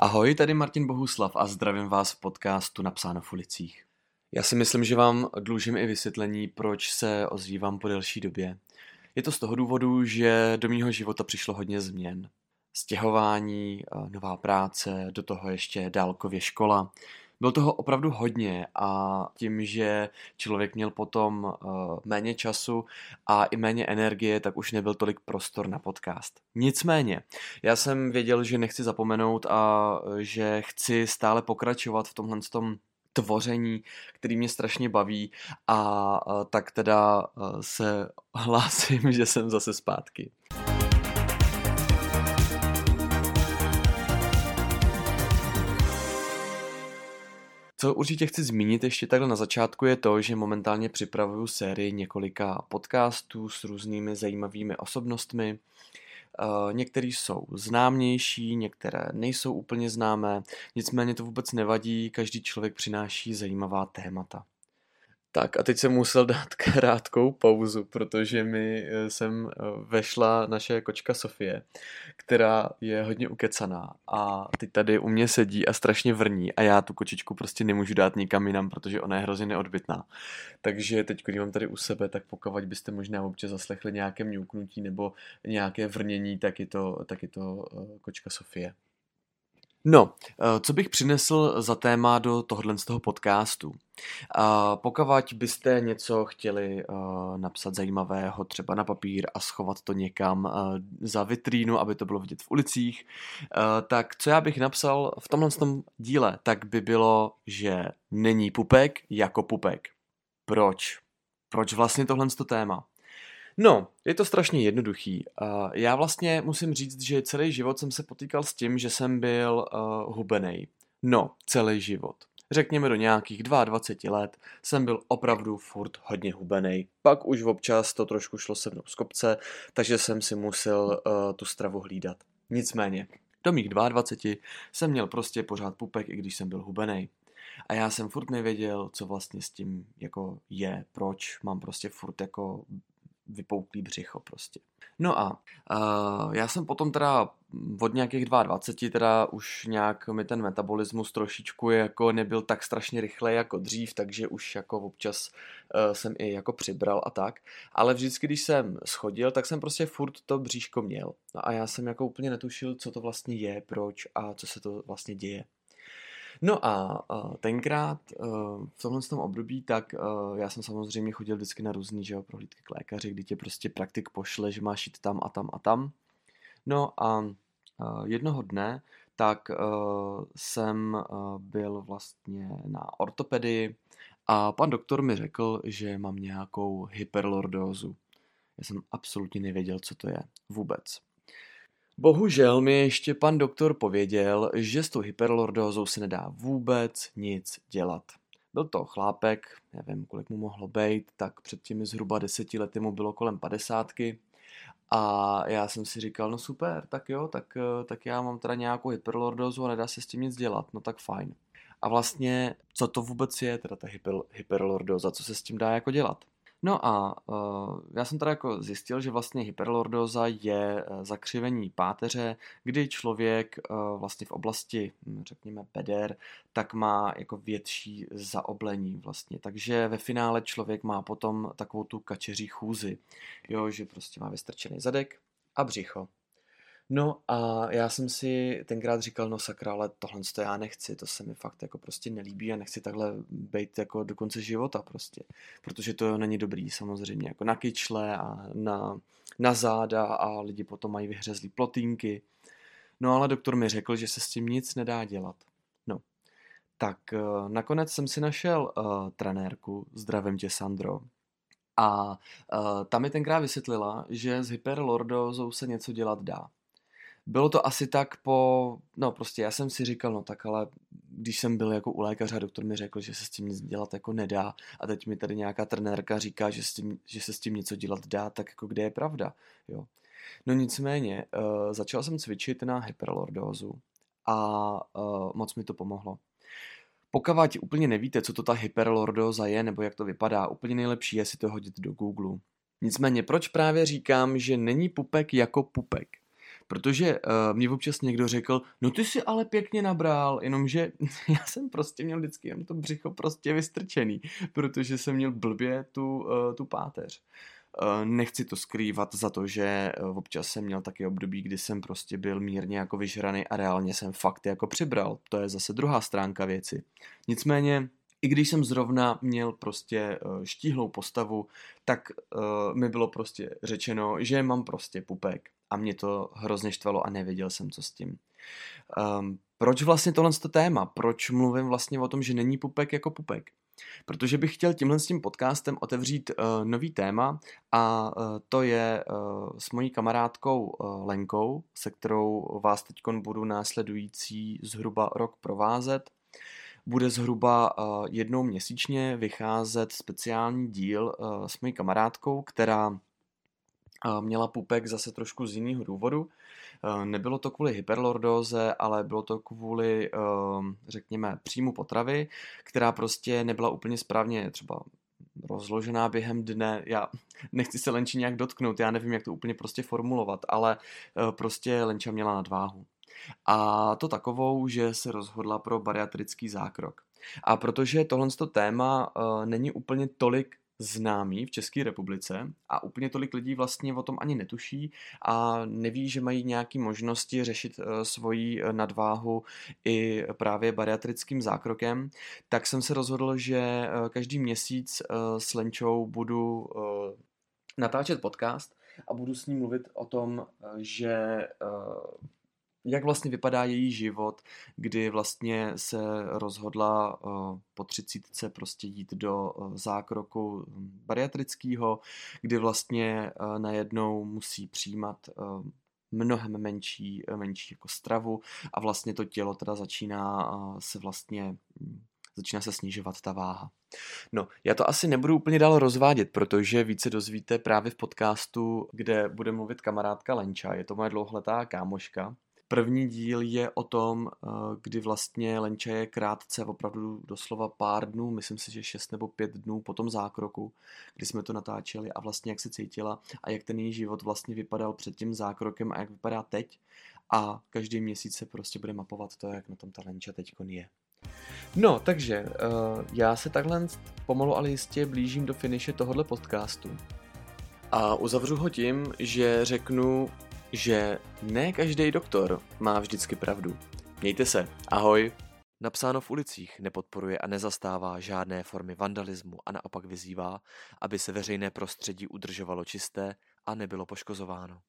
Ahoj, tady Martin Bohuslav a zdravím vás v podcastu Napsáno v ulicích. Já si myslím, že vám dlužím i vysvětlení, proč se ozývám po delší době. Je to z toho důvodu, že do mýho života přišlo hodně změn. Stěhování, nová práce, do toho ještě dálkově škola. Byl toho opravdu hodně a tím, že člověk měl potom uh, méně času a i méně energie, tak už nebyl tolik prostor na podcast. Nicméně, já jsem věděl, že nechci zapomenout a že chci stále pokračovat v tomhle tom tvoření, který mě strašně baví a tak teda se hlásím, že jsem zase zpátky. Co určitě chci zmínit ještě takhle na začátku je to, že momentálně připravuju sérii několika podcastů s různými zajímavými osobnostmi. Uh, některý jsou známější, některé nejsou úplně známé, nicméně to vůbec nevadí, každý člověk přináší zajímavá témata. Tak a teď jsem musel dát krátkou pauzu, protože mi eh, sem eh, vešla naše kočka Sofie, která je hodně ukecaná a teď tady u mě sedí a strašně vrní a já tu kočičku prostě nemůžu dát nikam jinam, protože ona je hrozně neodbitná. Takže teď, když mám tady u sebe, tak pokud byste možná občas zaslechli nějaké mňouknutí nebo nějaké vrnění, tak je to, tak je to eh, kočka Sofie. No, eh, co bych přinesl za téma do tohohle z toho podcastu? Pokud byste něco chtěli eh, napsat zajímavého třeba na papír a schovat to někam eh, za vitrínu, aby to bylo vidět v ulicích, tak co já bych napsal v tomhle tom díle, tak by bylo, že není pupek jako pupek. Proč? Proč vlastně tohle téma? No, je to strašně jednoduchý. Já vlastně musím říct, že celý život jsem se potýkal s tím, že jsem byl uh, hubenej. No, celý život. Řekněme do nějakých 22 let jsem byl opravdu furt hodně hubenej. Pak už občas to trošku šlo se mnou z kopce, takže jsem si musel uh, tu stravu hlídat. Nicméně, do mých 22 jsem měl prostě pořád pupek, i když jsem byl hubenej. A já jsem furt nevěděl, co vlastně s tím jako je, proč mám prostě furt jako vypouklý břicho prostě. No a uh, já jsem potom teda od nějakých 22 teda už nějak mi ten metabolismus trošičku jako nebyl tak strašně rychle jako dřív, takže už jako občas uh, jsem i jako přibral a tak. Ale vždycky, když jsem schodil, tak jsem prostě furt to bříško měl. No a já jsem jako úplně netušil, co to vlastně je, proč a co se to vlastně děje. No a tenkrát e, v tomhle tom období, tak e, já jsem samozřejmě chodil vždycky na různý že jo, prohlídky k lékaři, kdy tě prostě praktik pošle, že máš jít tam a tam a tam. No a e, jednoho dne tak jsem byl vlastně na ortopedii a pan doktor mi řekl, že mám nějakou hyperlordózu. Já jsem absolutně nevěděl, co to je. Vůbec. Bohužel mi ještě pan doktor pověděl, že s tou hyperlordózou se nedá vůbec nic dělat. Byl to chlápek, nevím, kolik mu mohlo být, tak před těmi zhruba deseti lety mu bylo kolem padesátky. A já jsem si říkal, no super, tak jo, tak, tak já mám teda nějakou hyperlordózu a nedá se s tím nic dělat, no tak fajn. A vlastně, co to vůbec je, teda ta hyper, hyperlordóza, co se s tím dá jako dělat? No a uh, já jsem teda jako zjistil, že vlastně hyperlordoza je uh, zakřivení páteře, kdy člověk uh, vlastně v oblasti, hm, řekněme, peder, tak má jako větší zaoblení vlastně. Takže ve finále člověk má potom takovou tu kačeří chůzi, jo, že prostě má vystrčený zadek a břicho. No a já jsem si tenkrát říkal, no sakra, ale tohle to já nechci, to se mi fakt jako prostě nelíbí a nechci takhle být jako do konce života prostě, protože to není dobrý samozřejmě, jako na kyčle a na, na záda a lidi potom mají vyhřezlý plotínky. No ale doktor mi řekl, že se s tím nic nedá dělat. No, tak uh, nakonec jsem si našel uh, trenérku, zdravím tě Sandro, a uh, ta mi tenkrát vysvětlila, že s hyperlordózou se něco dělat dá bylo to asi tak po, no prostě já jsem si říkal, no tak ale když jsem byl jako u lékaře a doktor mi řekl, že se s tím nic dělat jako nedá a teď mi tady nějaká trenérka říká, že, s tím, že se s tím něco dělat dá, tak jako kde je pravda, jo. No nicméně, uh, začal jsem cvičit na hyperlordózu a uh, moc mi to pomohlo. Pokud úplně nevíte, co to ta hyperlordóza je nebo jak to vypadá, úplně nejlepší je si to hodit do Google. Nicméně, proč právě říkám, že není pupek jako pupek? Protože uh, mě občas někdo řekl, no ty si ale pěkně nabral, jenomže já jsem prostě měl vždycky jen to břicho prostě vystrčený, protože jsem měl blbě tu, uh, tu páteř. Uh, nechci to skrývat za to, že uh, občas jsem měl taky období, kdy jsem prostě byl mírně jako vyžraný a reálně jsem fakt jako přibral. To je zase druhá stránka věci. Nicméně i když jsem zrovna měl prostě eh, štíhlou postavu, tak uh, mi bylo prostě řečeno, že mám prostě pupek. A mě to hrozně štvalo a nevěděl jsem, co s tím. Um, proč vlastně tohle to téma? Proč mluvím vlastně o tom, že není pupek jako pupek? Protože bych chtěl tímhle s tím podcastem otevřít uh, nový téma a uh, to je uh, s mojí kamarádkou uh, Lenkou, se kterou vás teď budu následující zhruba rok provázet bude zhruba eh, jednou měsíčně vycházet speciální díl eh, s mojí kamarádkou, která eh, měla pupek zase trošku z jiného důvodu. Nebylo to kvůli hyperlordoze, ale bylo to kvůli, řekněme, příjmu potravy, která prostě nebyla úplně správně třeba rozložená během dne. Já nechci se Lenči nějak dotknout, já nevím, jak to úplně prostě formulovat, ale prostě Lenča měla nadváhu. A to takovou, že se rozhodla pro bariatrický zákrok. A protože tohle téma uh, není úplně tolik známý v České republice a úplně tolik lidí vlastně o tom ani netuší a neví, že mají nějaké možnosti řešit uh, svoji nadváhu i právě bariatrickým zákrokem, tak jsem se rozhodl, že uh, každý měsíc s Lenčou budu natáčet podcast a budu s ní mluvit o tom, že jak vlastně vypadá její život, kdy vlastně se rozhodla uh, po třicítce prostě jít do uh, zákroku hm, bariatrického, kdy vlastně uh, najednou musí přijímat mnohem menší, menší jako stravu a vlastně to tělo teda začíná se vlastně hm, začíná se snižovat ta váha. No, já to asi nebudu úplně dál rozvádět, protože více dozvíte právě v podcastu, kde bude mluvit kamarádka Lenča, je to moje dlouholetá kámoška, První díl je o tom, eh, kdy vlastně Lenča je krátce, opravdu doslova pár dnů, myslím si, že šest nebo pět dnů po tom zákroku, kdy jsme to natáčeli a vlastně jak se cítila a jak ten její život vlastně vypadal před tím zákrokem a jak vypadá teď. A každý měsíc se prostě bude mapovat to, jak na tom ta Lenča teď je. No, takže uh, já se takhle pomalu ale jistě blížím do finiše tohohle podcastu. A uzavřu ho tím, že řeknu že ne každý doktor má vždycky pravdu. Mějte se, ahoj! Napsáno v ulicích nepodporuje a nezastává žádné formy vandalismu a naopak vyzývá, aby se veřejné prostředí udržovalo čisté a nebylo poškozováno.